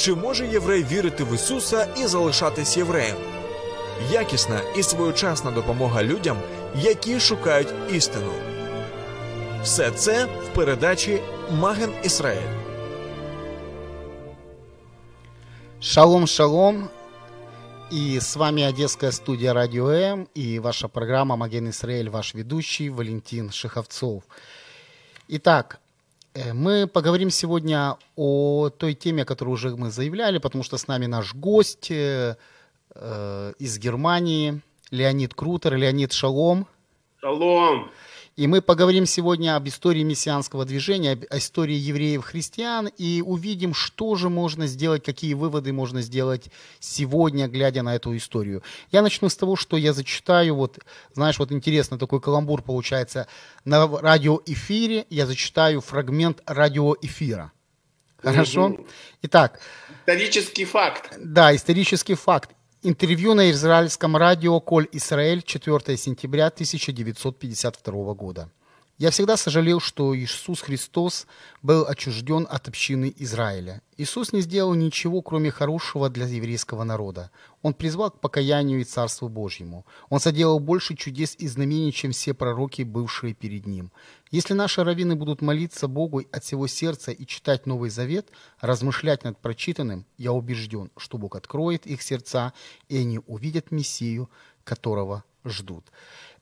Чи може єврей вірити в Ісуса і залишатись євреєм? Якісна і своєчасна допомога людям, які шукають істину. Все це в передачі Маген Ісраїль. Шалом, шалом. И с вами Одесская студия Радио М и ваша программа «Маген Исраэль», ваш ведущий Валентин Шиховцов. Итак, мы поговорим сегодня о той теме, которую уже мы заявляли, потому что с нами наш гость э, э, из Германии, Леонид Крутер. Леонид, шалом. Шалом. И мы поговорим сегодня об истории мессианского движения, о истории евреев-христиан и увидим, что же можно сделать, какие выводы можно сделать сегодня, глядя на эту историю. Я начну с того, что я зачитаю, вот, знаешь, вот интересно, такой каламбур получается, на радиоэфире я зачитаю фрагмент радиоэфира. Хорошо? Итак, Исторический факт. да, исторический факт. Интервью на израильском радио «Коль Исраэль» 4 сентября 1952 года. Я всегда сожалел, что Иисус Христос был отчужден от общины Израиля. Иисус не сделал ничего, кроме хорошего для еврейского народа. Он призвал к покаянию и Царству Божьему. Он соделал больше чудес и знамений, чем все пророки, бывшие перед Ним. Если наши раввины будут молиться Богу от всего сердца и читать Новый Завет, размышлять над прочитанным, я убежден, что Бог откроет их сердца, и они увидят Мессию, которого ждут.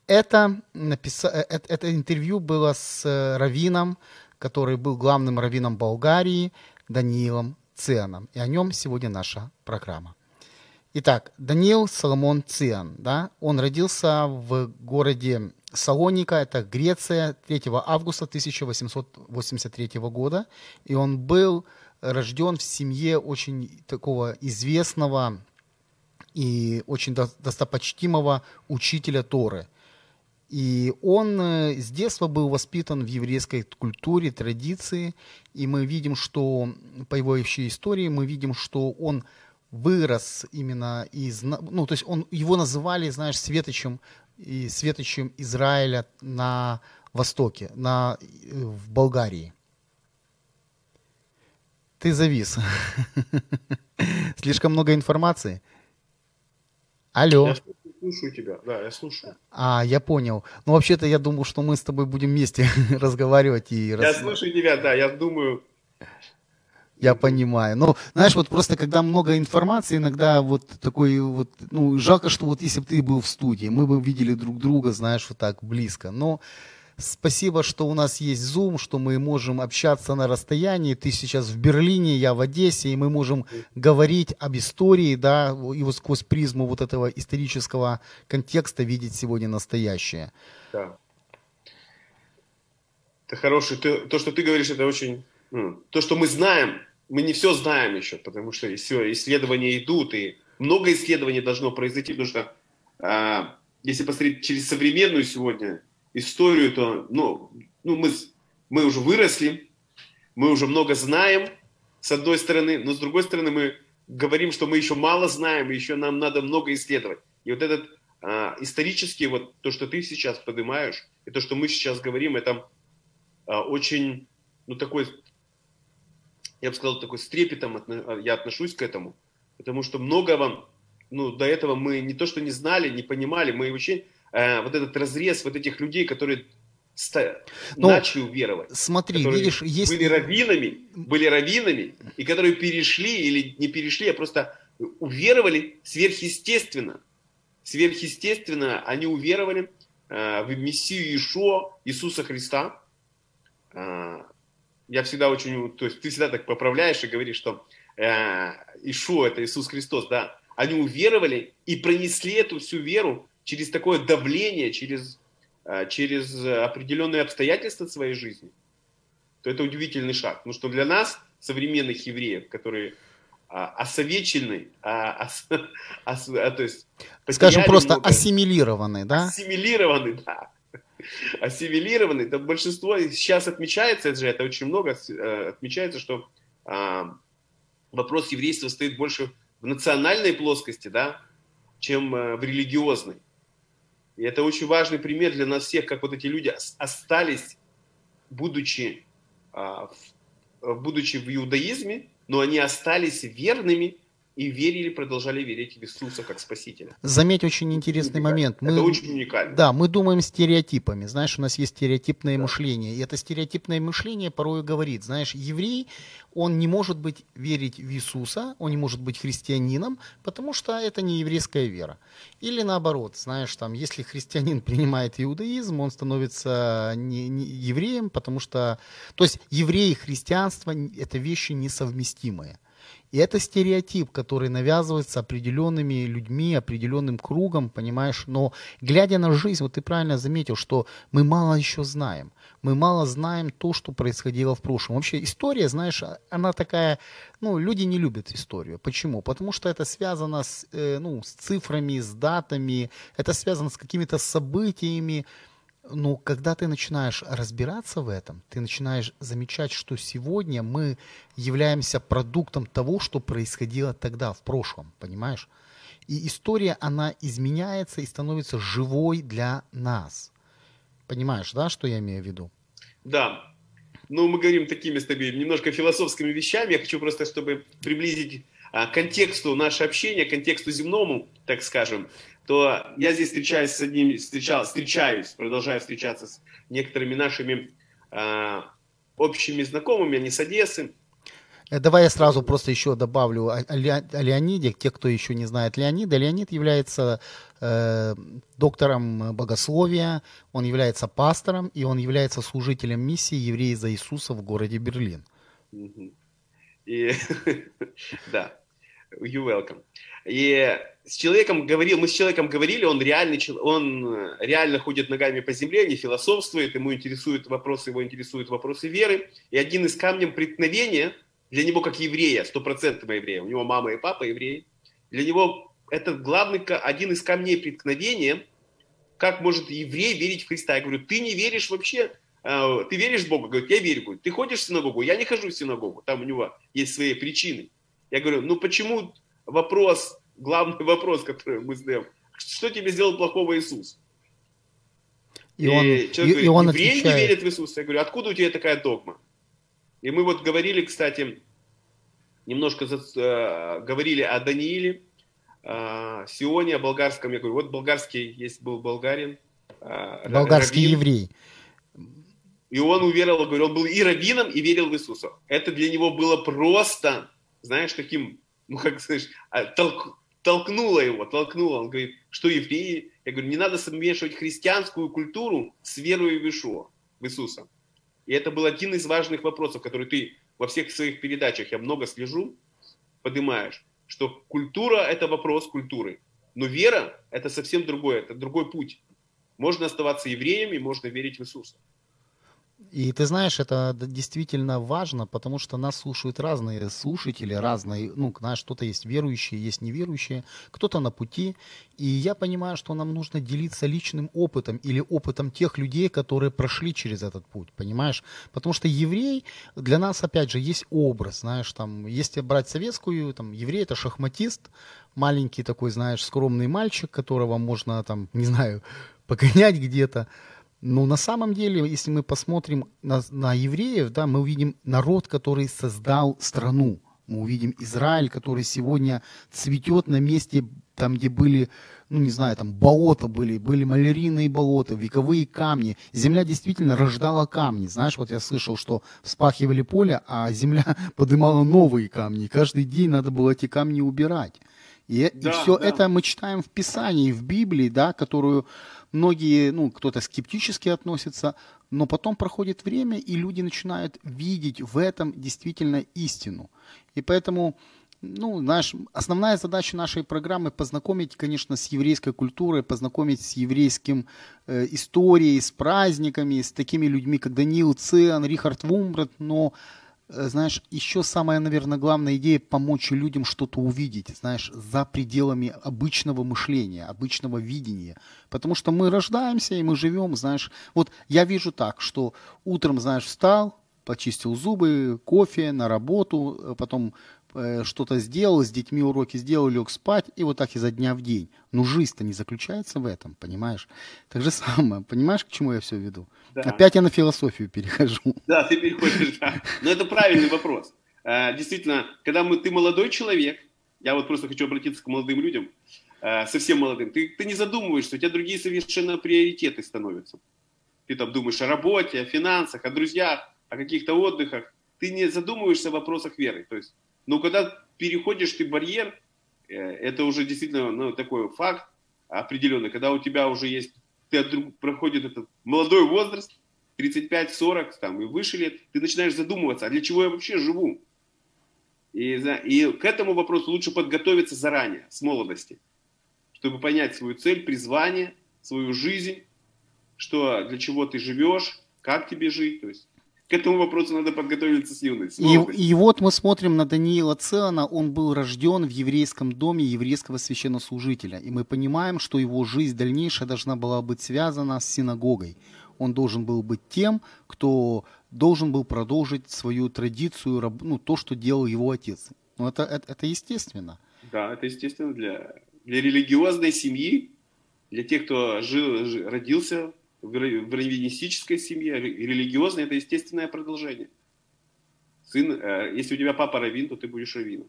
Это, написа... э, это, интервью было с э, раввином, который был главным раввином Болгарии, Даниилом Цианом. И о нем сегодня наша программа. Итак, Даниил Соломон Циан, да, он родился в городе Салоника, это Греция, 3 августа 1883 года, и он был рожден в семье очень такого известного и очень до- достопочтимого учителя Торы. И он э, с детства был воспитан в еврейской культуре, традиции, и мы видим, что по его еще истории, мы видим, что он вырос именно из, ну, то есть он, его называли, знаешь, светочем, и светочем Израиля на Востоке, на, э, в Болгарии. Ты завис. Слишком много информации. Алло. Я слушаю тебя. Да, я слушаю. А, я понял. Ну, вообще-то я думал, что мы с тобой будем вместе разговаривать и Я рас- слушаю тебя, да, я думаю. Я понимаю. Но, знаешь, вот просто когда много информации, иногда вот такой вот, ну, жалко, что вот если бы ты был в студии, мы бы видели друг друга, знаешь, вот так близко. Но спасибо, что у нас есть Zoom, что мы можем общаться на расстоянии. Ты сейчас в Берлине, я в Одессе, и мы можем говорить об истории, да, и вот сквозь призму вот этого исторического контекста видеть сегодня настоящее. Да. Это хороший. ты- то, что ты говоришь, это очень... м, То, что мы знаем, мы не все знаем еще, потому что все исследования идут, и много исследований должно произойти, потому что а, если посмотреть через современную сегодня историю, то ну, ну, мы, мы уже выросли, мы уже много знаем, с одной стороны, но с другой стороны мы говорим, что мы еще мало знаем, и еще нам надо много исследовать. И вот этот а, исторический, вот то, что ты сейчас поднимаешь, и то, что мы сейчас говорим, это а, очень, ну, такой, я бы сказал, такой с трепетом отно- я отношусь к этому, потому что многого, ну, до этого мы не то, что не знали, не понимали, мы вообще, э, вот этот разрез вот этих людей, которые ста- Ну, начали уверовать, Смотри, видишь, есть... были раввинами, были раввинами, и которые перешли или не перешли, а просто уверовали сверхъестественно. Сверхъестественно они уверовали э, в Мессию Иешуа, Иисуса Христа. Э, я всегда очень, то есть ты всегда так поправляешь и говоришь, что э, Ишуа это Иисус Христос, да. Они уверовали и пронесли эту всю веру через такое давление, через, э, через определенные обстоятельства своей жизни то это удивительный шаг. Потому что для нас, современных евреев, которые а, осовеченный, а, ос, ос, а, то есть Скажем просто много, ассимилированный, да? Ассимилированный, да. Ассимилированный. Да большинство сейчас отмечается же, это очень много э, отмечается, что а, вопрос еврейства стоит больше в национальной плоскости, да, чем э, в религиозной. И это очень важный пример для нас всех, как вот эти люди остались, будучи, а, будучи в иудаизме, но они остались верными и верили, продолжали верить в Иисуса как Спасителя. Заметь очень интересный момент. Мы, это очень уникально. Да, мы думаем стереотипами. Знаешь, у нас есть стереотипное да. мышление. И это стереотипное мышление порой говорит, знаешь, еврей, он не может быть верить в Иисуса, он не может быть христианином, потому что это не еврейская вера. Или наоборот, знаешь, там, если христианин принимает иудаизм, он становится не, не евреем, потому что... То есть еврей и христианство – это вещи несовместимые. И это стереотип, который навязывается определенными людьми, определенным кругом, понимаешь? Но глядя на жизнь, вот ты правильно заметил, что мы мало еще знаем. Мы мало знаем то, что происходило в прошлом. Вообще история, знаешь, она такая, ну, люди не любят историю. Почему? Потому что это связано с, э, ну, с цифрами, с датами, это связано с какими-то событиями, но когда ты начинаешь разбираться в этом, ты начинаешь замечать, что сегодня мы являемся продуктом того, что происходило тогда, в прошлом, понимаешь? И история, она изменяется и становится живой для нас. Понимаешь, да, что я имею в виду? Да. Ну, мы говорим такими с тобой немножко философскими вещами. Я хочу просто, чтобы приблизить а, контексту наше общение, контексту земному, так скажем, то я здесь встречаюсь с одним, встречал, встречаюсь, продолжаю встречаться с некоторыми нашими э, общими знакомыми, они с Одессы. Э, давай я сразу просто еще добавлю о Леониде, те, кто еще не знает Леонида. Леонид является э, доктором богословия, он является пастором, и он является служителем миссии «Евреи за Иисуса» в городе Берлин. И, да, you welcome. И с человеком говорил, мы с человеком говорили, он реальный, он э, реально ходит ногами по земле, не философствует, ему интересуют вопросы, его интересуют вопросы веры. И один из камней преткновения для него как еврея, стопроцентного еврея, у него мама и папа евреи, для него это главный, один из камней преткновения, как может еврей верить в Христа. Я говорю, ты не веришь вообще, э, ты веришь в Бога? Говорит, я верю. Говорю, ты ходишь в синагогу? Я не хожу в синагогу, там у него есть свои причины. Я говорю, ну почему вопрос главный вопрос, который мы задаем. Что тебе сделал плохого Иисус? И, и он, человек и, говорит, и он евреи отвечает... не верят в Иисуса. Я говорю, откуда у тебя такая догма? И мы вот говорили, кстати, немножко э, говорили о Данииле, э, Сионе, о болгарском. Я говорю, вот болгарский есть был болгарин. Э, болгарский раввин, еврей. И он уверовал, говорю, он был и раввином, и верил в Иисуса. Это для него было просто, знаешь, таким, ну, как знаешь, а, толк, толкнула его, толкнула. Он говорит, что евреи? Я говорю, не надо смешивать христианскую культуру с верой в Ишуа, в Иисуса. И это был один из важных вопросов, который ты во всех своих передачах, я много слежу, поднимаешь, что культура – это вопрос культуры. Но вера – это совсем другое, это другой путь. Можно оставаться евреями, можно верить в Иисуса. И ты знаешь, это действительно важно, потому что нас слушают разные слушатели, разные, ну, знаешь, кто-то есть верующие, есть неверующие, кто-то на пути. И я понимаю, что нам нужно делиться личным опытом или опытом тех людей, которые прошли через этот путь, понимаешь? Потому что еврей, для нас, опять же, есть образ, знаешь, там, если брать советскую, там, еврей это шахматист, маленький такой, знаешь, скромный мальчик, которого можно, там, не знаю, погонять где-то, но на самом деле, если мы посмотрим на, на евреев, да, мы увидим народ, который создал страну. Мы увидим Израиль, который сегодня цветет на месте, там, где были, ну не знаю, там болота были, были малярийные болота, вековые камни. Земля действительно рождала камни. Знаешь, вот я слышал, что вспахивали поле, а земля поднимала новые камни. каждый день надо было эти камни убирать. И, да, и все да. это мы читаем в Писании, в Библии, да, которую многие, ну, кто-то скептически относится, но потом проходит время, и люди начинают видеть в этом действительно истину. И поэтому, ну, знаешь, основная задача нашей программы познакомить, конечно, с еврейской культурой, познакомить с еврейским э, историей, с праздниками, с такими людьми, как Даниил Циан, Рихард Вумбрат, но э, знаешь, еще самая, наверное, главная идея помочь людям что-то увидеть, знаешь, за пределами обычного мышления, обычного видения. Потому что мы рождаемся и мы живем, знаешь. Вот я вижу так, что утром, знаешь, встал, почистил зубы, кофе, на работу, э, потом э, что-то сделал, с детьми уроки сделал, лег спать, и вот так изо дня в день. Но жизнь-то не заключается в этом, понимаешь? Так же самое, понимаешь, к чему я все веду? Да. Опять я на философию перехожу. Да, ты переходишь, да. Но это правильный вопрос. А, действительно, когда мы, ты молодой человек, я вот просто хочу обратиться к молодым людям, а, совсем молодым, ты, ты не задумываешься, у тебя другие совершенно приоритеты становятся. Ты там думаешь о работе, о финансах, о друзьях, о каких-то отдыхах. Ты не задумываешься о вопросах веры. То есть, но когда переходишь ты барьер, э, это уже действительно ну, такой факт определенный, когда у тебя уже есть ты проходит этот молодой возраст, 35-40 там, и выше лет, ты начинаешь задумываться, а для чего я вообще живу? И, и к этому вопросу лучше подготовиться заранее, с молодости, чтобы понять свою цель, призвание, свою жизнь, что для чего ты живешь, как тебе жить. То есть к этому вопросу надо подготовиться с юности. И, и вот мы смотрим на Даниила Циана, он был рожден в еврейском доме еврейского священнослужителя, и мы понимаем, что его жизнь дальнейшая должна была быть связана с синагогой. Он должен был быть тем, кто должен был продолжить свою традицию, ну, то, что делал его отец. Ну, это, это, это естественно. Да, это естественно для, для религиозной семьи, для тех, кто жил, родился раввинистической семье, религиозной, это естественное продолжение. Сын, э, если у тебя папа раввин, то ты будешь раввином.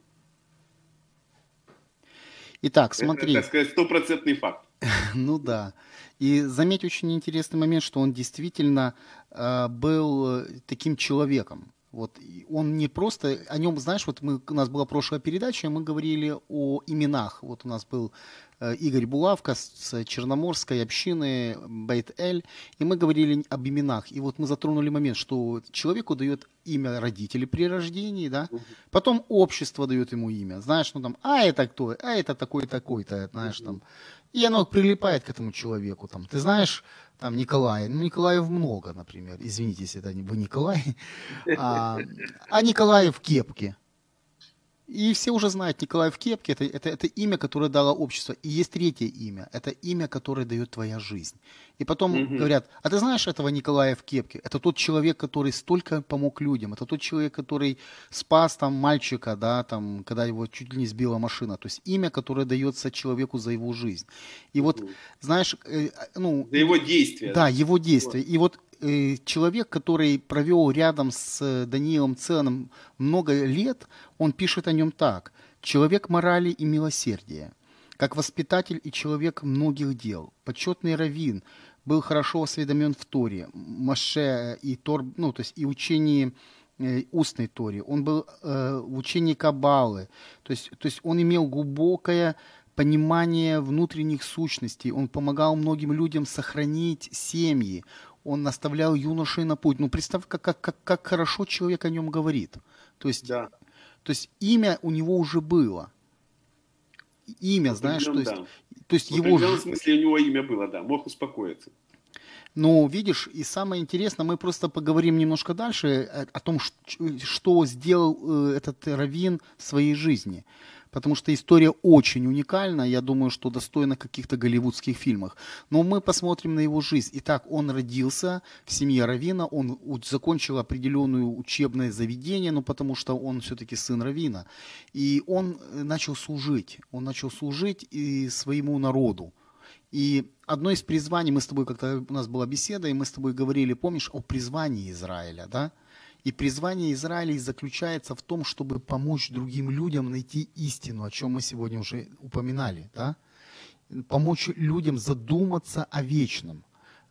Итак, смотри. Это, так сказать, стопроцентный факт. Ну да. И заметь очень интересный момент, что он действительно э, был таким человеком. Вот он не просто о нем, знаешь, вот мы у нас была прошлая передача, мы говорили о именах. Вот у нас был Э, Игорь Булавка с Черноморской общины Бейт-Эль, и мы говорили об именах. И вот мы затронули момент, что человеку дает имя родителей при рождении, да, потом общество дает ему имя, знаешь, ну там, а это кто, а это такой-такой-то, знаешь, там, и оно прилипает к этому человеку, там, ты знаешь, там, Николай, ну, Николаев много, например, извините, если это не был Николай, а, а Николаев кепке, и все уже знают, Николай в кепке это, это, это имя, которое дало общество. И есть третье имя. Это имя, которое дает твоя жизнь. И потом mm говорят, а ты знаешь этого Николая в кепке? Это тот человек, который столько помог людям. Это тот человек, который спас там мальчика, да, там, когда его чуть ли не сбила машина. То есть имя, которое дается человеку за его жизнь. И вот, mm знаешь, э, ну... За его действия. Да, его действия. И вот э, человек, который провел рядом с э, Даниилом Ценом много лет, он пишет о нем так. «Человек морали и милосердия, как воспитатель и человек многих дел, почетный раввин, был хорошо осведомлен в Торе, Маше и Тор, ну, то есть и учении э, устной Торе, он был э, в учении Кабалы, то есть, то есть он имел глубокое понимание внутренних сущностей, он помогал многим людям сохранить семьи, он наставлял юношей на путь. Ну, представь, как, как, как, как хорошо человек о нем говорит. То есть, да. то есть имя у него уже было. Имя, знаешь, то есть, да. то есть в его... В смысле у него имя было, да, мог успокоиться. Ну, видишь, и самое интересное, мы просто поговорим немножко дальше о, о том, что сделал э, этот Равин в своей жизни потому что история очень уникальна, я думаю, что достойна каких-то голливудских фильмов. Но мы посмотрим на его жизнь. Итак, он родился в семье Равина, он закончил определенное учебное заведение, ну, потому что он все-таки сын Равина. И он э, начал служить, он начал служить и своему народу. И одно из призваний, мы с тобой как-то, у нас была беседа, и мы с тобой говорили, помнишь, о призвании Израиля, да? И призвание Израиля заключается в том, чтобы помочь другим людям найти истину, о чем мы сегодня уже упоминали. Да? Помочь людям задуматься о вечном,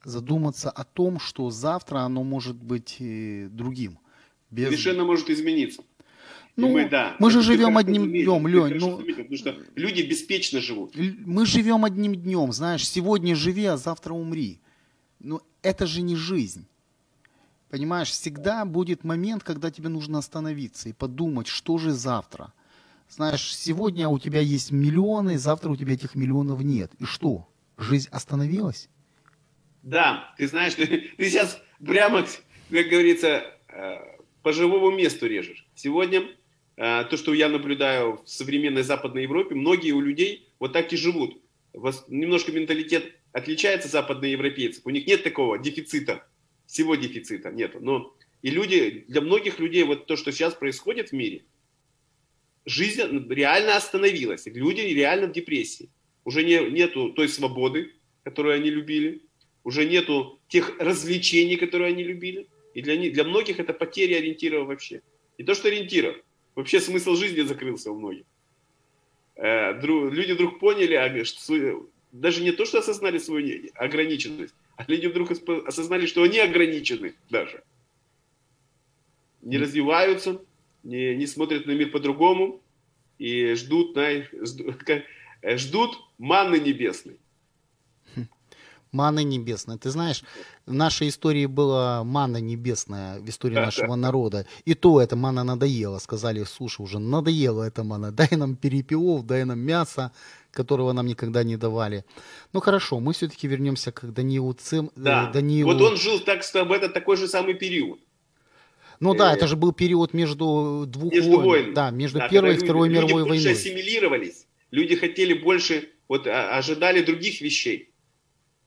задуматься о том, что завтра оно может быть э, другим. Без... Совершенно может измениться. Ну, мы, да, мы же живем одним днем, Лень. Ну, потому что люди беспечно живут. Мы живем одним днем, знаешь, сегодня живи, а завтра умри. Но это же не жизнь. Понимаешь, всегда будет момент, когда тебе нужно остановиться и подумать, что же завтра. Знаешь, сегодня у тебя есть миллионы, завтра у тебя этих миллионов нет. И что? Жизнь остановилась? Да, ты знаешь, ты, ты сейчас прямо, как говорится, э, по живому месту режешь. Сегодня э, то, что я наблюдаю в современной Западной Европе, многие у людей вот так и живут. Немножко менталитет отличается западноевропейцев. У них нет такого дефицита, всего дефицита нет. Но и люди, для многих людей вот то, что сейчас происходит в мире, жизнь реально остановилась. Люди реально в депрессии. Уже не, нету той свободы, которую они любили. Уже нету тех развлечений, которые они любили. И для, них, для многих это потеря ориентиров вообще. И то, что ориентиров. Вообще смысл жизни закрылся у многих. Э, друг, люди вдруг поняли, а, даже не то, что осознали свою ограниченность, а люди вдруг осознали, что они ограничены даже. Не развиваются, не, не смотрят на мир по-другому и ждут, на, ждут, ждут манны небесной. Маны небесная. Ты знаешь, в нашей истории была мана небесная, в истории нашего народа. И то эта мана надоела. Сказали, слушай, уже надоела эта мана. Дай нам перепелов, дай нам мясо, которого нам никогда не давали. Ну хорошо, мы все-таки вернемся к Даниилу Цим. Э, да. Даниилу... Вот он жил так, чтобы это такой же самый период. Ну да, это же был период между двух между войн. войн. Да, между да, Первой и Второй люди, мировой люди войной. Люди ассимилировались. Люди хотели больше, вот а, ожидали других вещей.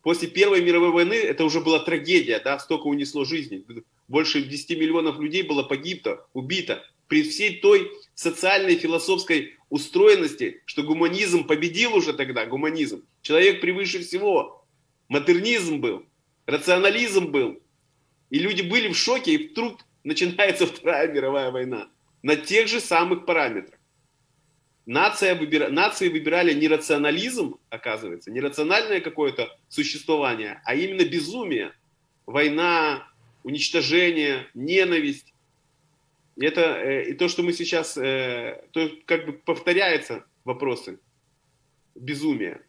После Первой мировой войны это уже была трагедия, да, столько унесло жизни. Больше 10 миллионов людей было погибто, убито. При всей той социальной, философской устроенности, что гуманизм победил уже тогда, гуманизм. Человек превыше всего. Модернизм был, рационализм был. И люди были в шоке, и вдруг начинается Вторая мировая война. На тех же самых параметрах. Нация выбира... Нации выбирали не рационализм, оказывается, не рациональное какое-то существование, а именно безумие. Война, уничтожение, ненависть. И, это, э, и то, что мы сейчас, э, то как бы повторяется вопросы безумия.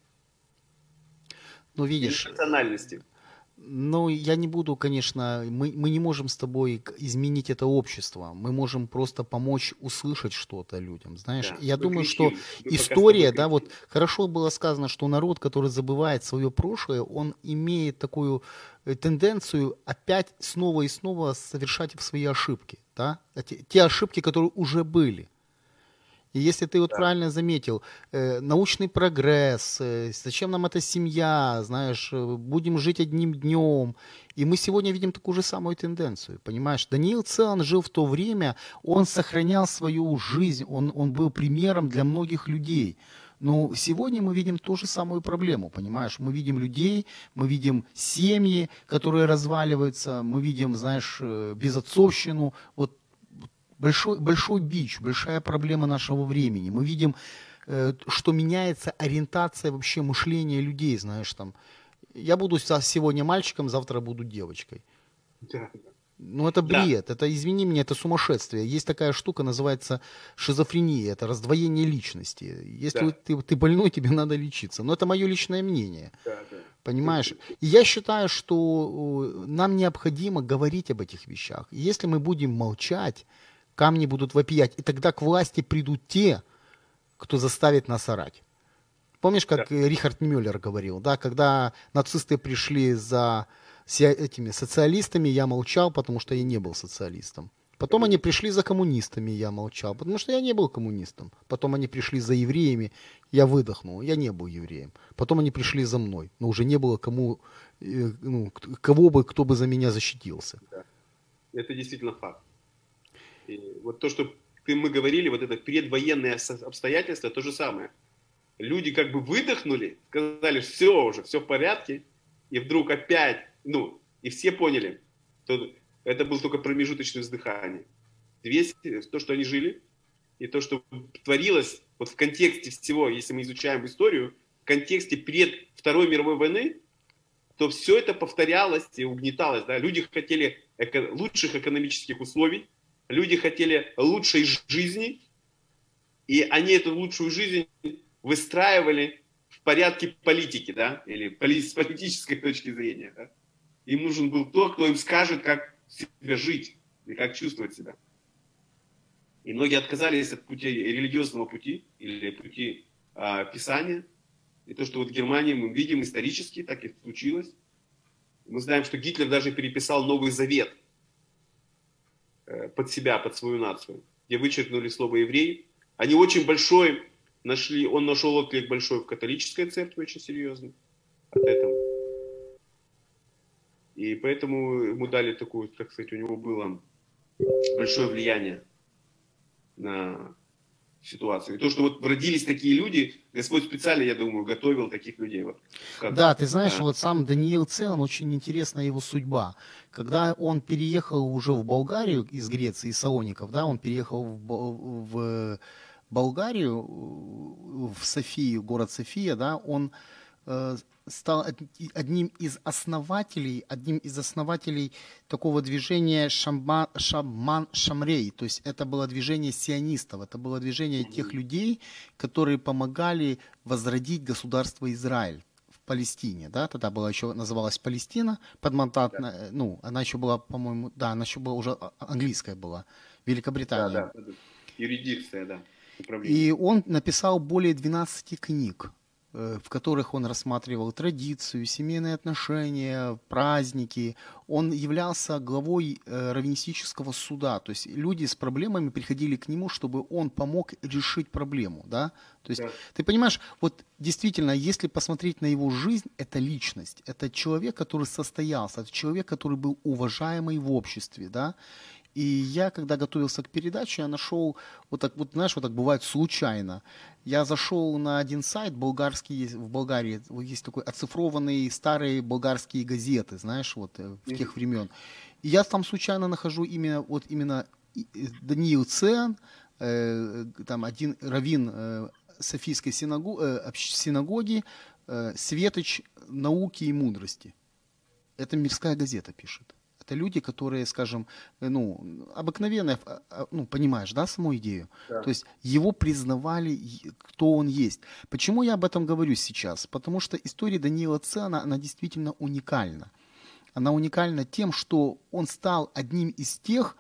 Ну, видишь, рациональности. Ну, я не буду, конечно, мы, мы не можем с тобой изменить это общество. Мы можем просто помочь услышать что-то людям, знаешь. Да, я думаю, кричим, что история, да, вот хорошо было сказано, что народ, который забывает свое прошлое, он имеет такую э, тенденцию опять снова и снова совершать свои ошибки, да, те, те ошибки, которые уже были. И если ты вот да. правильно заметил, э, научный прогресс, э, зачем нам эта семья, знаешь, э, будем жить одним днем. И мы сегодня видим такую же самую тенденцию, понимаешь? Даниил Циан жил в то время, он сохранял свою жизнь, он, он был примером для многих людей. Но сегодня мы видим ту же самую проблему, понимаешь? Мы видим людей, мы видим семьи, которые разваливаются, мы видим, знаешь, э, безотцовщину. Вот большой, большой бич, большая проблема нашего времени. Мы видим, э, что меняется ориентация вообще мышления людей, знаешь, там. Я буду сегодня мальчиком, завтра буду девочкой. Да. Ну, это бред, да. это, извини меня, это сумасшествие. Есть такая штука, называется шизофрения, это раздвоение личности. Если да. ты, ты больной, тебе надо лечиться. Но это мое личное мнение. Да, да. Понимаешь? И я считаю, что нам необходимо говорить об этих вещах. если мы будем молчать, камни будут вопиять. И тогда к власти придут те, кто заставит нас орать. Помнишь, как да. Рихард Мюллер говорил, да, когда нацисты пришли за этими социалистами, я молчал, потому что я не был социалистом. Потом они пришли за коммунистами, я молчал, потому что я не был коммунистом. Потом они пришли за евреями, я выдохнул, я не был евреем. Потом они пришли за мной, но уже не было кому, э, ну, кого бы, кто бы за меня защитился. Да. Это действительно факт. И вот то, что мы говорили, вот это предвоенные обстоятельства, то же самое. Люди как бы выдохнули, сказали, все уже, все в порядке, и вдруг опять, ну, и все поняли, что это было только промежуточное вздыхание. Весь то, что они жили, и то, что творилось вот в контексте всего, если мы изучаем историю, в контексте пред Второй мировой войны, то все это повторялось и угнеталось. Да? Люди хотели эко- лучших экономических условий, люди хотели лучшей жизни, и они эту лучшую жизнь выстраивали в порядке политики, да, или с политической точки зрения. Да? Им нужен был тот, кто им скажет, как себя жить и как чувствовать себя. И многие отказались от пути религиозного пути или пути а, Писания. И то, что вот в Германии мы видим исторически, так и случилось. Мы знаем, что Гитлер даже переписал Новый Завет – под себя, под свою нацию, где вычеркнули слово еврей. Они очень большой нашли, он нашел отклик большой в католической церкви, очень серьезный от этого. И поэтому ему дали такую, так сказать, у него было большое влияние на ситуацию. И то, что вот родились такие люди, Господь специально, я думаю, готовил таких людей. Вот, да, ты знаешь, вот сам Даниил Целан, очень интересна его судьба. Когда он переехал уже в Болгарию из Греции, из Салоников, да, он переехал в, в Болгарию, в Софию, город София, да, он стал одним из основателей, одним из основателей такого движения Шамбан, Шаман Шамрей. То есть это было движение сионистов, это было движение тех людей, которые помогали возродить государство Израиль в Палестине, да, тогда была еще называлась Палестина, подмонтатная, да. ну, она еще была, по-моему, да, она еще была уже а, английская была, Великобритания. Да, да, юрисдикция, да. И он написал более 12 книг Э, в которых он рассматривал традицию, семейные отношения, праздники. Он являлся главой э, раввинистического суда, то есть люди с проблемами приходили к нему, чтобы он помог решить проблему, да. То есть да. ты понимаешь, вот действительно, если посмотреть на его жизнь, это личность, это человек, который состоялся, это человек, который был уважаемый в обществе, да. И я, когда готовился к передаче, я нашел, вот так вот, знаешь, вот так бывает случайно. Я зашел на один сайт, болгарский, в Болгарии есть такой оцифрованные старые болгарские газеты, знаешь, вот э, в тех времен. И я там случайно нахожу именно, вот именно э, Даниил Цен, э, там один раввин э, Софийской синагу, э, синагоги, э, Светоч науки и мудрости. Это мирская газета пишет. Это люди, которые, скажем, э, ну, обыкновенные, а, а, ну, понимаешь, да, саму идею? Да. То есть его признавали, кто он есть. Почему я об этом говорю сейчас? Потому что история Даниила Цена, она действительно уникальна. Она уникальна тем, что он стал одним из тех,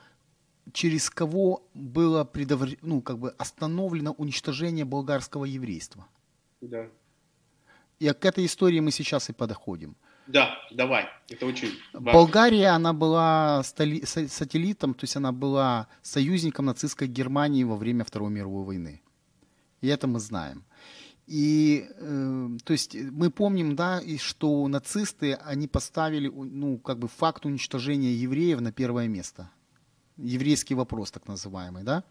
через кого было предовр... ну, как бы остановлено уничтожение болгарского еврейства. Да. И к этой истории мы сейчас и подходим. Да, давай. Это очень важно. Болгария, она была столи- сателлитом, то есть она была союзником нацистской Германии во время Второй мировой войны. И это мы знаем. И, э, то есть, мы помним, да, и что нацисты, они поставили, ну, как бы факт уничтожения евреев на первое место. Еврейский вопрос, так называемый, да?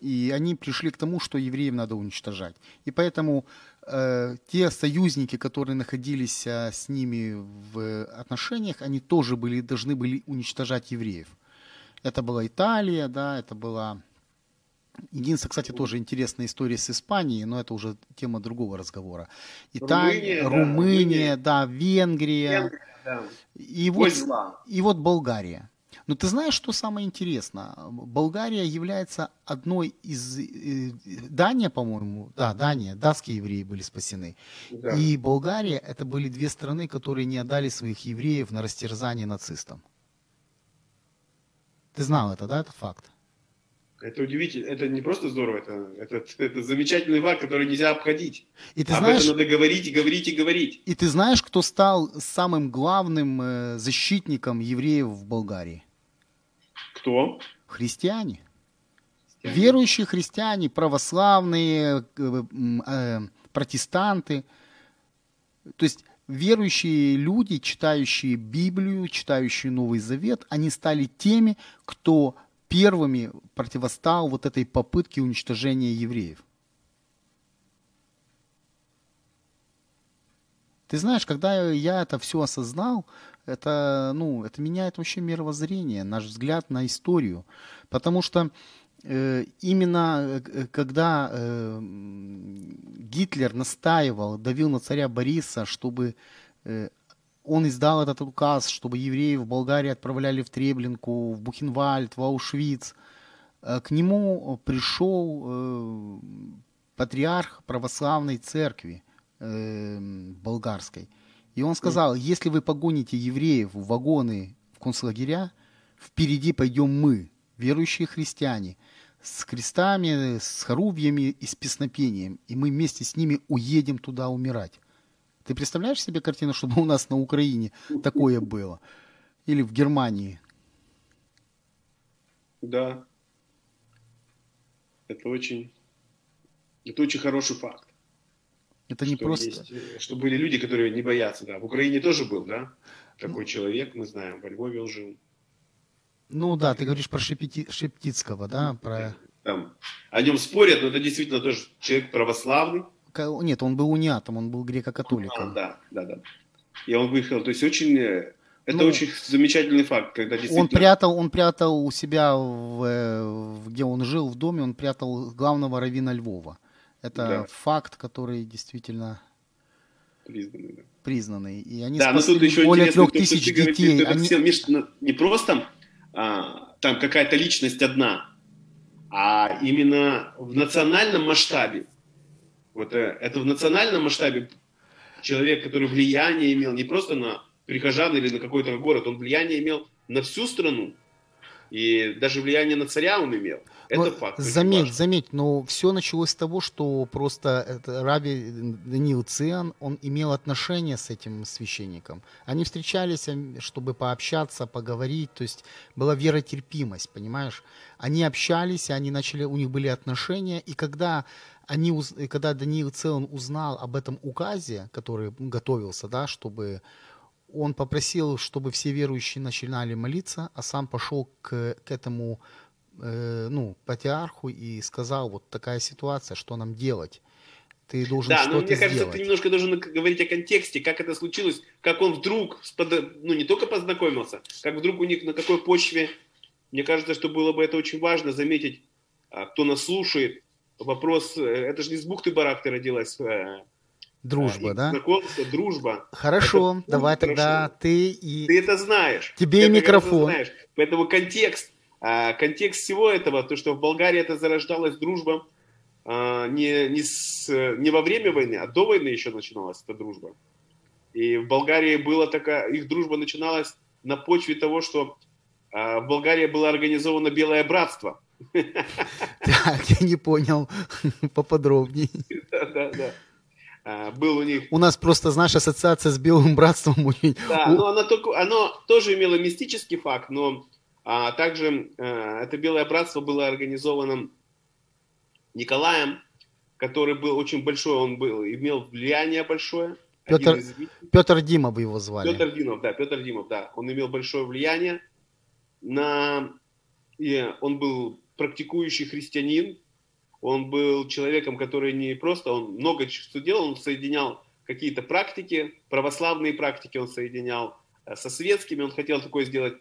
И они пришли к тому, что евреев надо уничтожать. И поэтому э, те союзники, которые находились э, с ними в отношениях, они тоже были, должны были уничтожать евреев. Это была Италия, да, это была... Единственное, кстати, тоже интересная история с Испанией, но это уже тема другого разговора. Италия, Румыния, Румыния да, да, Венгрия. Венгрия да. И, вот, и вот Болгария. Но ты знаешь, что самое интересное? Болгария является одной из... Э, Дания, по-моему, да, Дания, датские евреи были спасены. Да. И Болгария, это были две страны, которые не отдали своих евреев на растерзание нацистам. Ты знал это, да, это факт? Это удивительно, это не просто здорово, это, это, это замечательный факт, который нельзя обходить. И ты Об знаешь, этом надо говорить и говорить и говорить. И ты знаешь, кто стал самым главным э, защитником евреев в Болгарии? Кто? Христиане. христиане. Верующие христиане, православные, э, э, протестанты. То есть верующие люди, читающие Библию, читающие Новый Завет, они стали теми, кто первыми противостал вот этой попытке уничтожения евреев. Ты знаешь, когда я это все осознал, это, ну, это меняет вообще мировоззрение, наш взгляд на историю. Потому что э, именно э, когда э, Гитлер настаивал, давил на царя Бориса, чтобы он издал этот указ, чтобы евреев в Болгарии отправляли в Треблинку, в Бухенвальд, в Аушвиц, к нему пришел патриарх православной церкви болгарской – и он сказал, если вы погоните евреев в вагоны в концлагеря, впереди пойдем мы, верующие христиане, с крестами, с хорубьями и с песнопением, и мы вместе с ними уедем туда умирать. Ты представляешь себе картину, чтобы у нас на Украине такое было? Или в Германии? Да. Это очень, это очень хороший факт. Это не что просто... есть, э, что были люди, которые не боятся, да. В Украине тоже был, да, такой человек, мы знаем, во Львове он жил. Ну да, ты говоришь про Шепети... Шептицкого, да? Про... Там, о нем спорят, но это действительно тоже человек православный. Нет, он был униатом, он был А, греко-католиком. да, да, да. И он выехал, то есть очень, э, это Ну, очень замечательный факт, когда действительно... Он прятал, он прятал у себя, э, в- где он жил, в доме, он прятал главного равина Львова. Это Да. факт, который действительно признанный, да. признанный. И они Да, но тут еще более трех тысяч детей. это Они- все, Миш, ну, не просто а, там какая-то личность одна, а именно в национальном масштабе. Вот э, это в национальном масштабе человек, который влияние имел не просто на прихожан или на какой-то город, он влияние имел на всю страну. И даже влияние на царя он имел. Это Ну, факт. Заметь, заметь, но все началось с того, что просто это Раби Даниил Циан, он имел отношение с этим священником. Они встречались, чтобы пообщаться, поговорить, то есть была веротерпимость, понимаешь? Они общались, они начали, у них были отношения, и когда они, когда Даниил Циан узнал об этом указе, который готовился, да, чтобы он попросил, чтобы все верующие начинали молиться, а сам пошел к, к этому э, ну, патриарху и сказал, вот такая ситуация, что нам делать? Ты должен Да, но что-то мне кажется, сделать. ты немножко должен говорить о контексте, как это случилось, как он вдруг, ну не только познакомился, как вдруг у них на какой почве. Мне кажется, что было бы это очень важно заметить, а, кто нас слушает. Вопрос, э, это же не с бухты-барахты родилась э, Дружба, да? Знакомство, дружба. Хорошо, Это давай хорошо. тогда ты и... Ты это знаешь. Тебе Ты и микрофон. знаешь. Поэтому контекст, а, контекст всего этого, то, что в Болгарии это зарождалась дружба а, не, не, с, не во время войны, а до войны еще начиналась эта дружба. И в Болгарии была такая, их дружба начиналась на почве того, что а, в Болгарии было организовано Белое Братство. Так, я не понял поподробнее. Да, да, да. А, Был у них У нас просто, знаешь, ассоциация с Белым Братством. Да, но оно, только, оно тоже имело мистический факт, но а, также э, это Белое Братство было организовано Николаем, который был очень большой, он был, имел влияние большое. Петр- из- Петр Димов его звали. Петр Димов, да, Петр Димов, да. Он имел большое влияние на... И он был практикующий христианин, он был человеком, который не просто, он много что делал, он соединял какие-то практики, православные практики он соединял э, со светскими, он хотел такой сделать,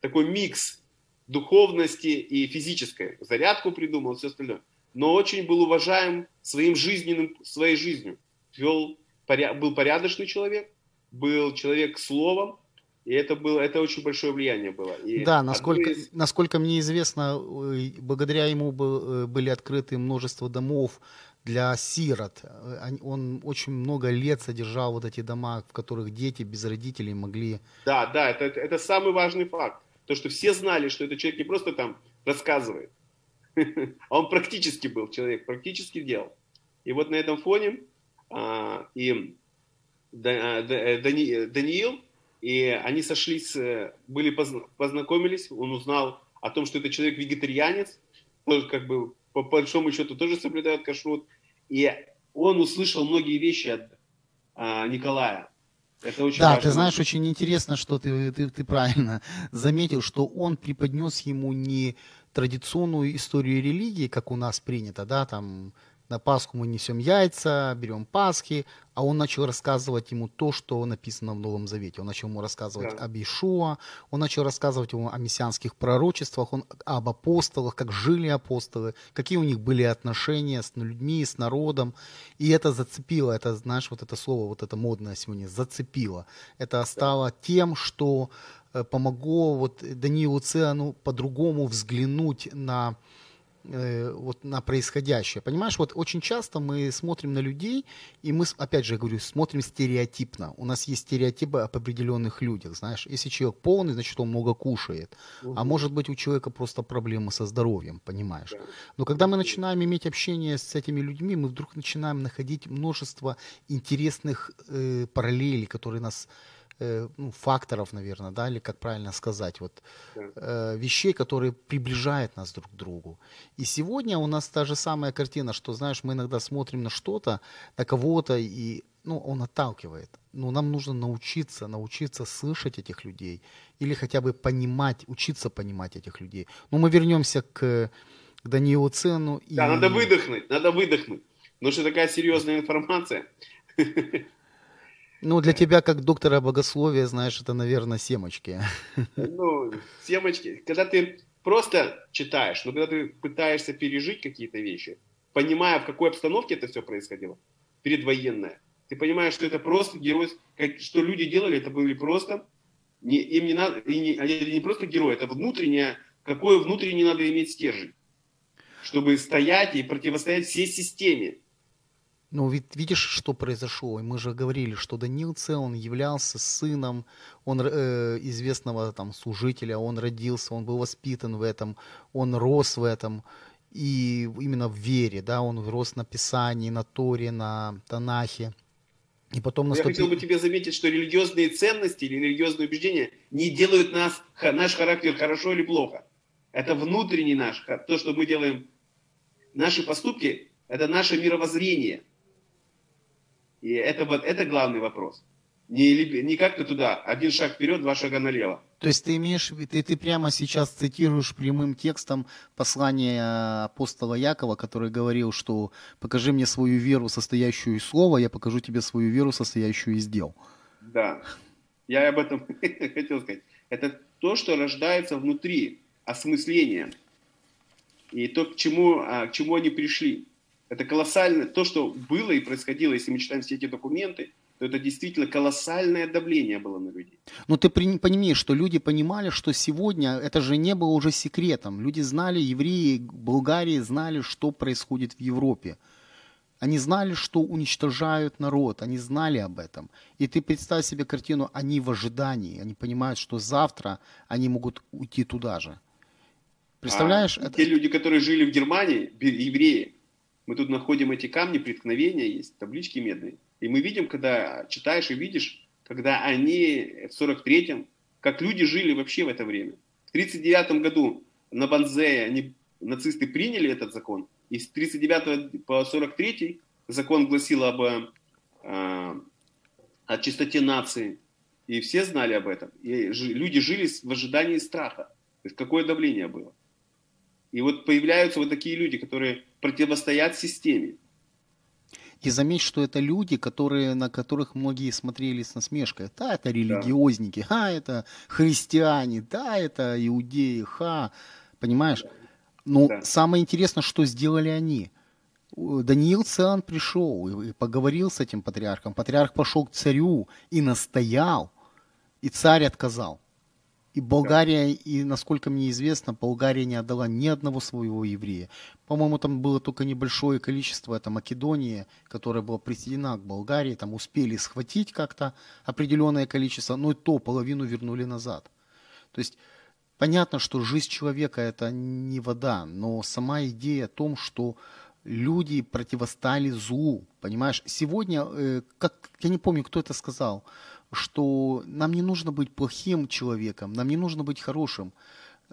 такой микс духовности и физической. Зарядку придумал, все остальное. Но очень был уважаем своим жизненным, своей жизнью. Вел, был порядочный человек, был человек словом, и это было, это очень большое влияние было. И Да, насколько, из- насколько мне известно, э, благодаря ему э, были открыты множество домов для сирот. Э, Он очень много лет содержал вот эти дома, в которых дети без родителей могли... Да, да, это, это, самый важный факт. То, что все знали, что этот человек не просто там рассказывает, а он практически был человек, практически делал. И вот на этом фоне а, и Да- Да- Дани- Даниил, и они сошлись, э, были позна- познакомились, он узнал о том, что это человек вегетарианец, тоже как бы по большому счету тоже соблюдает кашрут, и он услышал многие вещи от а, Николая. Это очень Да, важно. ты знаешь, очень интересно, что ты, ты, ты правильно заметил, что он преподнес ему не традиционную историю религии, как у нас принято, да, там на Пасху мы несем яйца, берем Пасхи, а он начал рассказывать ему то, что написано в Новом Завете. Он начал ему рассказывать Да. об Ишуа, он начал рассказывать ему о мессианских пророчествах, он, об апостолах, как жили апостолы, какие у них были отношения с людьми, с народом. И это зацепило, это, знаешь, вот это слово, вот это модное сегодня, зацепило. Это стало тем, что э, помогло вот Даниилу Циану по-другому взглянуть на вот на происходящее. Понимаешь, вот очень часто мы смотрим на людей, и мы, опять же говорю, смотрим стереотипно. У нас есть стереотипы об определенных людях, знаешь. Если человек полный, значит, он много кушает. А может быть, у человека просто проблемы со здоровьем, понимаешь. Да. Но когда мы начинаем иметь общение с этими людьми, мы вдруг начинаем находить множество интересных э, параллелей, которые нас э, ну, факторов, наверное, да, или как правильно сказать, вот э, вещей, которые приближают нас друг к другу. И сегодня у нас та же самая картина, что, знаешь, мы иногда смотрим на что-то, на кого-то, и ну, он отталкивает. Но нам нужно научиться, научиться слышать этих людей или хотя бы понимать, учиться понимать этих людей. Но мы вернемся к, к Даниилу Цену. И... Да, надо выдохнуть, надо выдохнуть. Потому что такая серьезная информация. Ну, для тебя, как доктора богословия, знаешь, это, наверное, семочки. Ну, семочки. Когда ты просто читаешь, но когда ты пытаешься пережить какие-то вещи, понимая, в какой обстановке это все происходило, предвоенное, ты понимаешь, что это просто герой, как, что люди делали, это были просто, не, им не надо, и не, они не просто герои, это внутреннее, какое внутренне надо иметь стержень, чтобы стоять и противостоять всей системе. Ну, ведь видишь, что произошло? Мы же говорили, что Даниил Це, он являлся сыном он, э, известного там служителя, он родился, он был воспитан в этом, он рос в этом, и именно в вере, да, он рос на Писании, на Торе, на Танахе. И потом Я наступил... хотел бы тебе заметить, что религиозные ценности или религиозные убеждения не делают нас, наш характер хорошо или плохо. Это внутренний наш, то, что мы делаем. Наши поступки – это наше мировоззрение. И это, вот, это главный вопрос. Не, не как-то туда, один шаг вперед, два шага налево. То есть ты имеешь, ты, ты прямо сейчас цитируешь прямым текстом послание апостола Якова, который говорил, что покажи мне свою веру, состоящую из слова, я покажу тебе свою веру, состоящую из дел. Да. Я об этом хотел сказать. Это то, что рождается внутри, осмысление. И то, к чему, а, к чему они пришли. Это колоссальное, то, что было и происходило, если мы читаем все эти документы, то это действительно колоссальное давление было на людей. Но ты при- понимаешь, что люди понимали, что сегодня это же не было уже секретом. Люди знали, евреи Болгарии знали, что происходит в Европе. Они знали, что уничтожают народ, они знали об этом. И ты представь себе картину, они в ожидании, они понимают, что завтра они могут уйти туда же. Представляешь? А это- Те люди, которые жили в Германии, евреи, мы тут находим эти камни преткновения, есть таблички медные. И мы видим, когда читаешь и видишь, когда они в 43-м, как люди жили вообще в это время. В 39 году на Банзее они, нацисты приняли этот закон, и с 39 по 43 закон гласил об, э, о чистоте нации. И все знали об этом. И люди жили в ожидании страха. То есть какое давление было. И вот появляются вот такие люди, которые противостоят системе. И заметь, что это люди, которые, на которых многие смотрели с насмешкой. Да, это религиозники, ха, это христиане, да, это иудеи, ха. Понимаешь? Но Да. самое интересное, что сделали они. Даниил Циан пришел и поговорил с этим патриархом. Патриарх пошел к царю и настоял, и царь отказал. И Болгария, и насколько мне известно, Болгария не отдала ни одного своего еврея. По-моему, там было только небольшое количество, это Македония, которая была присоединена к Болгарии, там успели схватить как-то определенное количество, но и то половину вернули назад. То есть понятно, что жизнь человека это не вода, но сама идея о том, что люди противостали злу, понимаешь? Сегодня, э, как я не помню, кто это сказал, что нам не нужно быть плохим человеком, нам не нужно быть хорошим,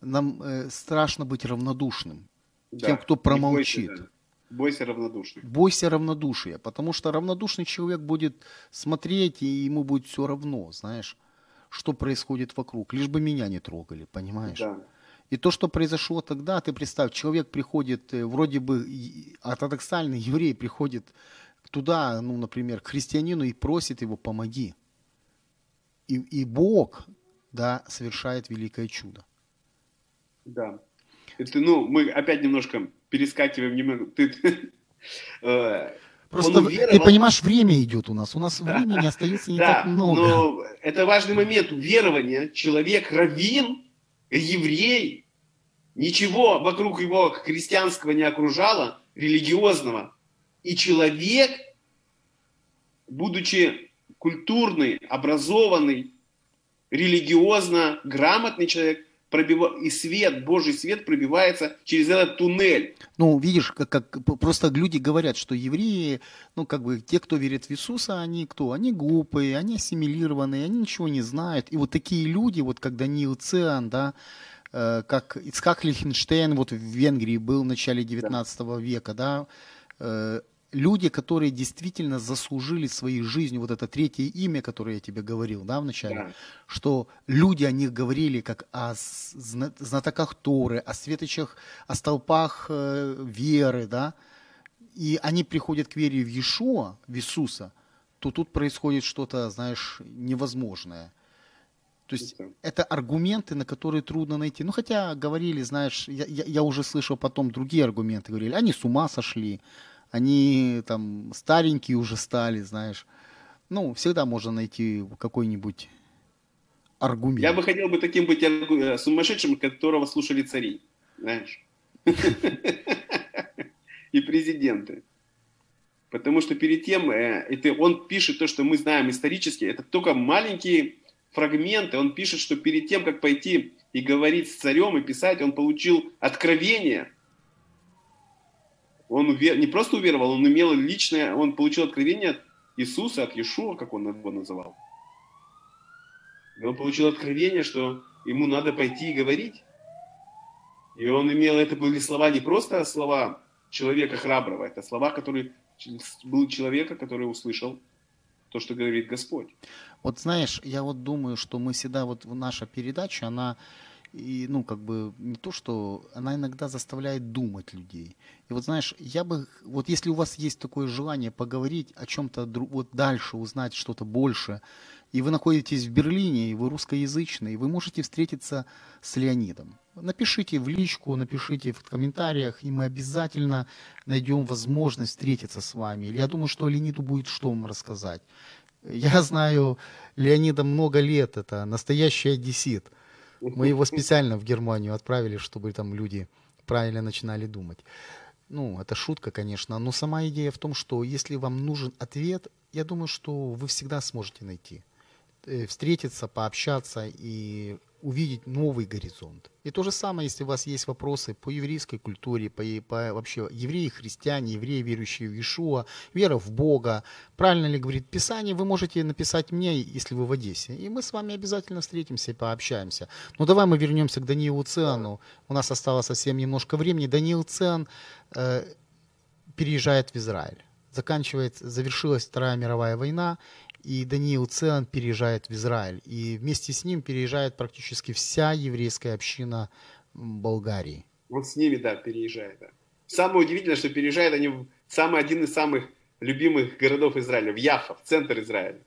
нам э, страшно быть равнодушным. Да. Тем, кто промолчит. Бойся, да. бойся равнодушия, потому что равнодушный человек будет смотреть, и ему будет все равно, знаешь, что происходит вокруг, лишь бы меня не трогали, понимаешь? Да. И то, что произошло тогда, ты представь, человек приходит, э, вроде бы ортодоксальный еврей приходит туда, ну, например, к христианину и просит его «помоги». И, и Бог, да, совершает великое чудо. Да. Это, ну, мы опять немножко перескакиваем немного. Ты, э, Просто он в- уверовал. ты понимаешь, время идет у нас, у нас времени остается не да, так много. но это важный момент. Верование. Человек раввин, еврей, ничего вокруг его христианского не окружало, религиозного. И человек, будучи культурный, образованный, религиозно грамотный человек, пробива... и свет, Божий свет пробивается через этот туннель. Ну, видишь, как, как просто люди говорят, что евреи, ну, как бы те, кто верит в Иисуса, они кто? Они глупые, они ассимилированные, они ничего не знают. И вот такие люди, вот как Даниил Циан, да, э, как Ицхак Лихенштейн вот в Венгрии был в начале 19 да. века, да, э, люди, которые действительно заслужили своей жизнью вот это третье имя, которое я тебе говорил, да, вначале, да. что люди о них говорили как о знатоках Торы, о светочах, о столпах э, веры, да, и они приходят к вере в Иешуа, в Иисуса, то тут происходит что-то, знаешь, невозможное. То есть это. это аргументы, на которые трудно найти. Ну, хотя говорили, знаешь, я, я, я уже слышал потом другие аргументы, говорили, они с ума сошли, они там старенькие уже стали, знаешь. Ну, всегда можно найти какой-нибудь аргумент. Я бы хотел бы таким быть э, сумасшедшим, которого слушали цари, знаешь. И президенты. Потому что перед тем, э, это он пишет то, что мы знаем исторически, это только маленькие фрагменты. Он пишет, что перед тем, как пойти и говорить с царем и писать, он получил откровение – он увер... не просто уверовал, он имел личное, он получил откровение от Иисуса, от Иешуа, как он его называл. И он получил откровение, что ему надо пойти и говорить. И он имел, это были слова не просто слова человека храброго, это слова, которые был человека, который услышал то, что говорит Господь. Вот знаешь, я вот думаю, что мы всегда, вот наша передача, она и, ну, как бы, не то, что она иногда заставляет думать людей. И вот, знаешь, я бы, вот если у вас есть такое желание поговорить о чем-то вот дальше, узнать что-то больше, и вы находитесь в Берлине, и вы русскоязычный, вы можете встретиться с Леонидом. Напишите в личку, напишите в комментариях, и мы обязательно найдем возможность встретиться с вами. Я думаю, что Леониду будет что вам рассказать. Я знаю Леонида много лет, это настоящий одессит – мы его специально в Германию отправили, чтобы там люди правильно начинали думать. Ну, это шутка, конечно, но сама идея в том, что если вам нужен ответ, я думаю, что вы всегда сможете найти. Э, встретиться, пообщаться и увидеть новый горизонт. И то же самое, если у вас есть вопросы по еврейской культуре, по, по вообще евреи, христиане, евреи, верующие в Иешуа, вера в Бога, правильно ли говорит Писание, вы можете написать мне, если вы в Одессе. И мы с вами обязательно встретимся и пообщаемся. Но давай мы вернемся к Даниилу Циану. У нас осталось совсем немножко времени. Даниил Циан э, переезжает в Израиль. Заканчивается, завершилась Вторая мировая война, и Даниил Циан переезжает в Израиль. И вместе с ним переезжает практически вся еврейская община Болгарии. Он с ними, да, переезжает. Да. Самое удивительное, что переезжают они в самый один из самых любимых городов Израиля, в Яфа, в центр Израиля.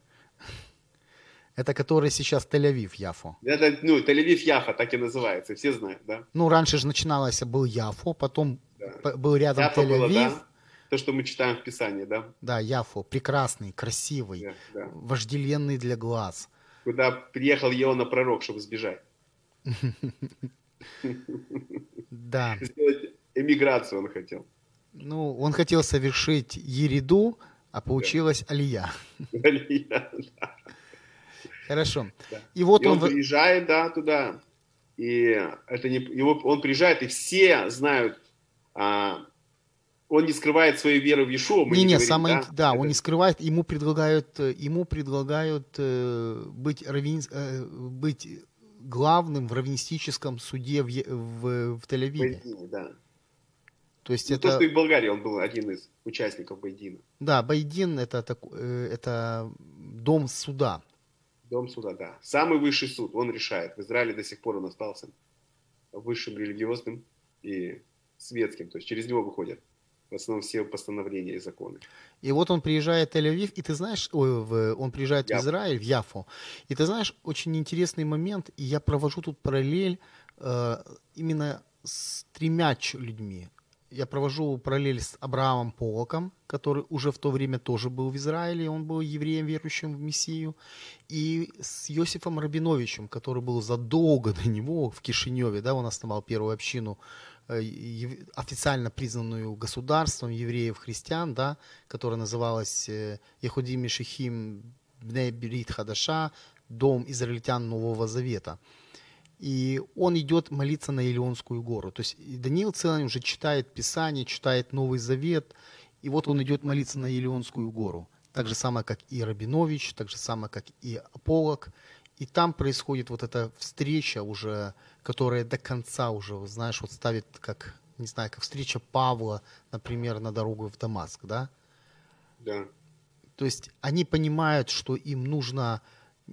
Это который сейчас Тель-Авив, Яфо. Это, ну, Тель-Авив, Яфа, так и называется, все знают, да? Ну, раньше же начиналось, был Яфо, потом да. был рядом Тель-Авив, да то, что мы читаем в Писании, да? Да, Яфо, прекрасный, красивый, да, да. вожделенный для глаз. Куда приехал Иона пророк, чтобы сбежать. Да. Сделать эмиграцию он хотел. Ну, он хотел совершить Ериду, а получилось. Алия. Алия, да. Хорошо. Да. И вот и он, он приезжает, да, туда. И это не его, он приезжает, и все знают а, он не скрывает свою веру в Иешуа. Не, не, не самое, да, да это... он не скрывает, ему предлагают, ему предлагают э, быть, равен, э, быть главным в раввинистическом суде в, в, в Тель-Авиве. да. То есть ну, это... То, что и в Болгарии он был один из участников Байдина. Да, Байдин это, так, э, это дом суда. Дом суда, да. Самый высший суд, он решает. В Израиле до сих пор он остался высшим религиозным и светским. То есть через него выходят в основном все постановления и законы. И вот он приезжает в Тель-Авив, и ты знаешь, ой, в, он приезжает Яф. в Израиль, в Яфу, и ты знаешь, очень интересный момент, и я провожу тут параллель э, именно с тремя людьми. Я провожу параллель с Абраамом Полоком, который уже в то время тоже был в Израиле, он был евреем, верующим в Мессию, и с Йосифом Рабиновичем, который был задолго до него в Кишиневе, да, он основал первую общину официально признанную государством евреев-христиан, да, которая называлась Ехудим Мишихим Бней Берит Хадаша, Дом израильтян Нового Завета. И он идет молиться на Илионскую гору. То есть Даниил целый уже читает Писание, читает Новый Завет, и вот он идет молиться на Илионскую гору. Так же самое, как и Рабинович, так же самое, как и Аполлок. И там происходит вот эта встреча уже, которая до конца уже, знаешь, вот ставит как, не знаю, как встреча Павла, например, на дорогу в Дамаск, да? Да. То есть они понимают, что им нужно,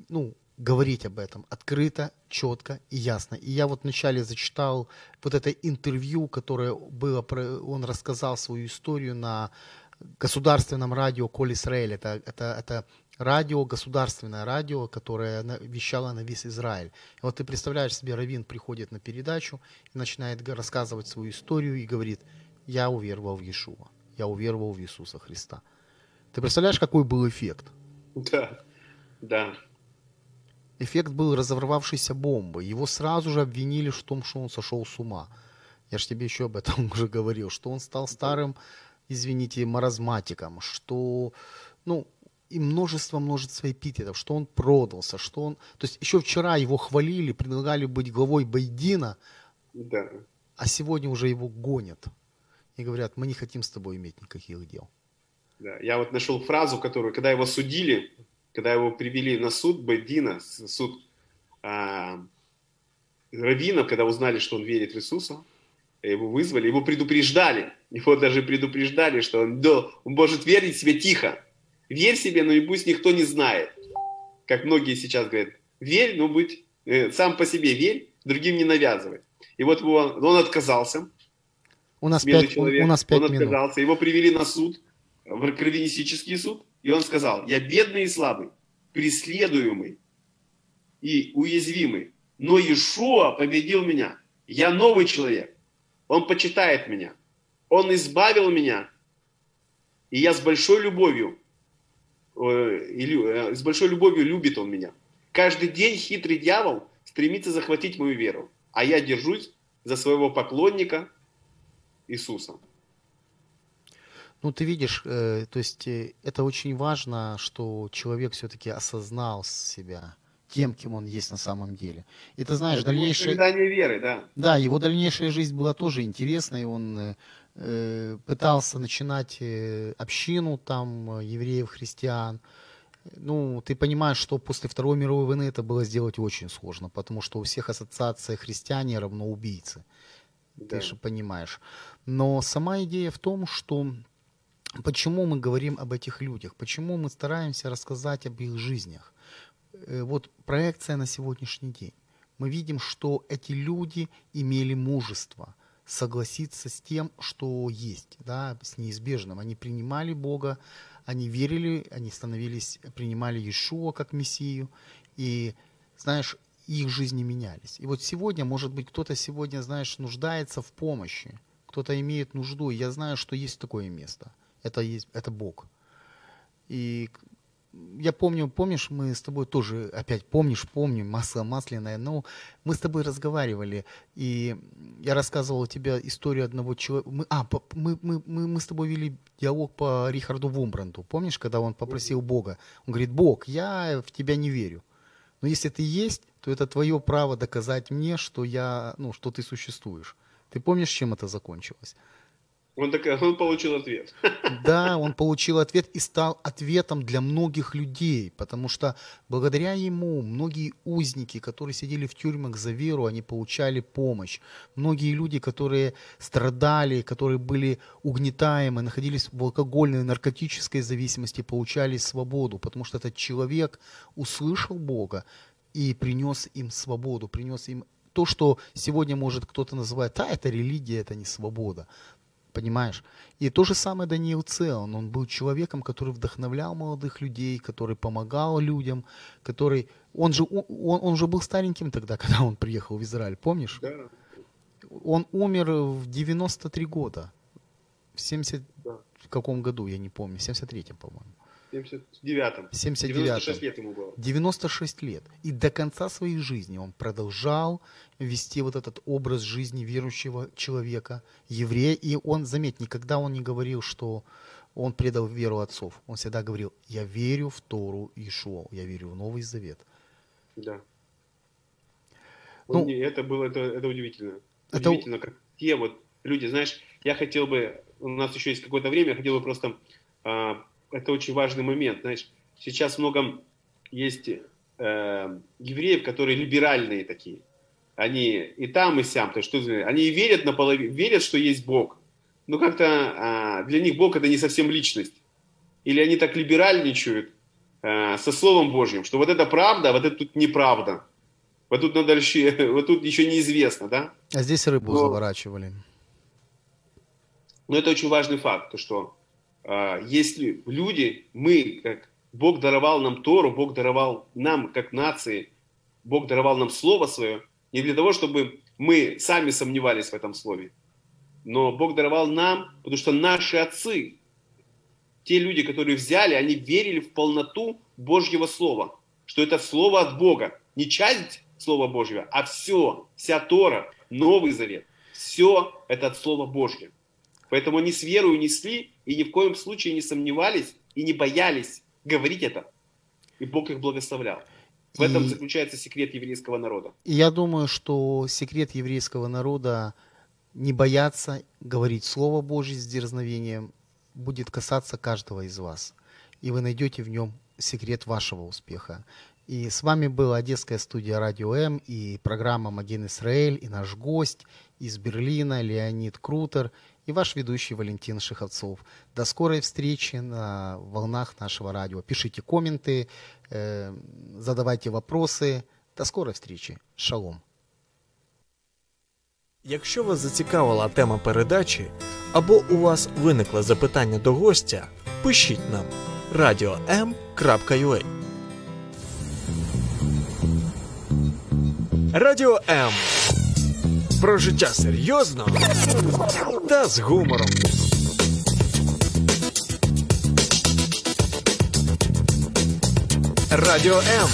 ну, говорить об этом открыто, четко и ясно. И я вот вначале зачитал вот это интервью, которое было, он рассказал свою историю на государственном радио Коль Израиль. Это, это, это радио, государственное радио, которое вещало на весь Израиль. И вот ты представляешь себе, Равин приходит на передачу и начинает рассказывать свою историю и говорит, я уверовал в Иешуа, я уверовал в Иисуса Христа. Ты представляешь, какой был эффект? Да, да. Эффект был разорвавшейся бомбы. Его сразу же обвинили в том, что он сошел с ума. Я же тебе еще об этом уже говорил, что он стал старым, извините, маразматиком, что, ну, и множество множество эпитетов, что он продался, что он... То есть еще вчера его хвалили, предлагали быть главой Байдина, да. а сегодня уже его гонят. И говорят, мы не хотим с тобой иметь никаких дел. Да, я вот нашел фразу, которую, когда его судили, когда его привели на суд Байдина, суд а, раввинов, когда узнали, что он верит в Иисуса, его вызвали, его предупреждали, его даже предупреждали, что он, он может верить себе тихо. Верь себе, но и пусть никто не знает. Как многие сейчас говорят, верь, но быть э, сам по себе верь, другим не навязывай. И вот он, он отказался. У нас, пять, человек, у нас пять он минут. отказался, его привели на суд, в кровенесический суд, и он сказал, я бедный и слабый, преследуемый и уязвимый, но Иешуа победил меня. Я новый человек. Он почитает меня. Он избавил меня. И я с большой любовью, э, э, с большой любовью любит он меня. Каждый день хитрый дьявол стремится захватить мою веру, а я держусь за своего поклонника Иисуса. Ну, ты видишь, э, то есть это очень важно, что человек все-таки осознал себя тем, кем он есть на самом деле. И ты знаешь, это дальнейшая... веры, да. Да, его дальнейшая жизнь была тоже интересной. Он пытался начинать э, общину там э, евреев, христиан. Ну, ты понимаешь, что после Второй мировой войны это было сделать очень сложно, потому что у всех ассоциация христиане равно убийцы. Да. Ты же понимаешь. Но сама идея в том, что Почему мы говорим об этих людях? Почему мы стараемся рассказать об их жизнях? Э, вот проекция на сегодняшний день. Мы видим, что эти люди имели мужество согласиться с тем, что есть, да, с неизбежным. Они принимали Бога, они верили, они становились, принимали Иешуа как Мессию, и, знаешь, их жизни менялись. И вот сегодня, может быть, кто-то сегодня, знаешь, нуждается в помощи, кто-то имеет нужду, я знаю, что есть такое место – это, есть, это Бог. И я помню, помнишь, мы с тобой тоже, опять помнишь, помню, масло масляное, но мы с тобой разговаривали, и я рассказывал тебе историю одного человека. Мы, а, мы, мы, мы, мы с тобой вели диалог по Рихарду Вумбранду. Помнишь, когда он попросил Бога? Он говорит, Бог, я в тебя не верю. Но если ты есть, то это твое право доказать мне, что я, ну, что ты существуешь. Ты помнишь, чем это закончилось? Он, так, он получил ответ. Да, он получил ответ и стал ответом для многих людей, потому что благодаря ему многие узники, которые сидели в тюрьмах за веру, они получали помощь. Многие люди, которые страдали, которые были угнетаемы, находились в алкогольной, наркотической зависимости, получали свободу, потому что этот человек услышал Бога и принес им свободу, принес им то, что сегодня может кто-то называть, да, это религия, это не свобода понимаешь? И то же самое Даниил Цеон, он был человеком, который вдохновлял молодых людей, который помогал людям, который... Он же, он, он же был стареньким тогда, когда он приехал в Израиль, помнишь? Да. Он умер в 93 года. В 70... Да. В каком году, я не помню, в 73-м, по-моему. 79-м. 79 96 лет ему было. 96 лет. И до конца своей жизни он продолжал вести вот этот образ жизни верующего человека, еврея. И он, заметь, никогда он не говорил, что он предал веру отцов. Он всегда говорил, я верю в Тору Ишуа, я верю в Новый Завет. Да. Ну, это было это, это удивительно. Это- Удивительно, как те вот люди, знаешь, я хотел бы, у нас еще есть какое-то время, я хотел бы просто, а, это очень важный момент, знаешь, сейчас много есть э, евреев, которые либеральные такие. Они и там, и сям, то есть, что, они верят наполовину, верят, что есть Бог, но как-то а, для них Бог это не совсем личность. Или они так либеральничают а, со Словом Божьим, что вот это правда, а вот это тут неправда. Вот тут надо еще, вот тут еще неизвестно, да? А здесь рыбу Но- заворачивали. Но это очень важный факт, то что если люди, мы, как Бог даровал нам Тору, Бог даровал нам, как нации, Бог даровал нам Слово Свое, не для того, чтобы мы сами сомневались в этом Слове, но Бог даровал нам, потому что наши отцы, те люди, которые взяли, они верили в полноту Божьего Слова, что это Слово от Бога, не часть Слова Божьего, а все, вся Тора, Новый Завет, все это от Слова Божьего. Поэтому они с верою несли и ни в коем случае не сомневались и не боялись говорить это. И Бог их благословлял. В этом И- заключается секрет еврейского народа. И я думаю, что секрет еврейского народа не бояться говорить Слово Божье с дерзновением будет касаться каждого из вас. И вы найдете в нем секрет вашего успеха. И с вами была Одесская студия Радио М и программа Маген Исраэль и наш гость из Берлина Леонид Крутер и ваш ведущий Валентин Шиховцов. До скорой встречи на волнах нашего радио. Пишите комменты, э, задавайте вопросы. До скорой встречи. Шалом. Якщо вас зацікавила тема передачі або у вас виникли запитання до гостя, пишіть нам radio.m.ua Радіо М. про життя серйозно та з гумором. Радіо М.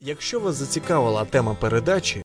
Якщо вас зацікавила тема передачі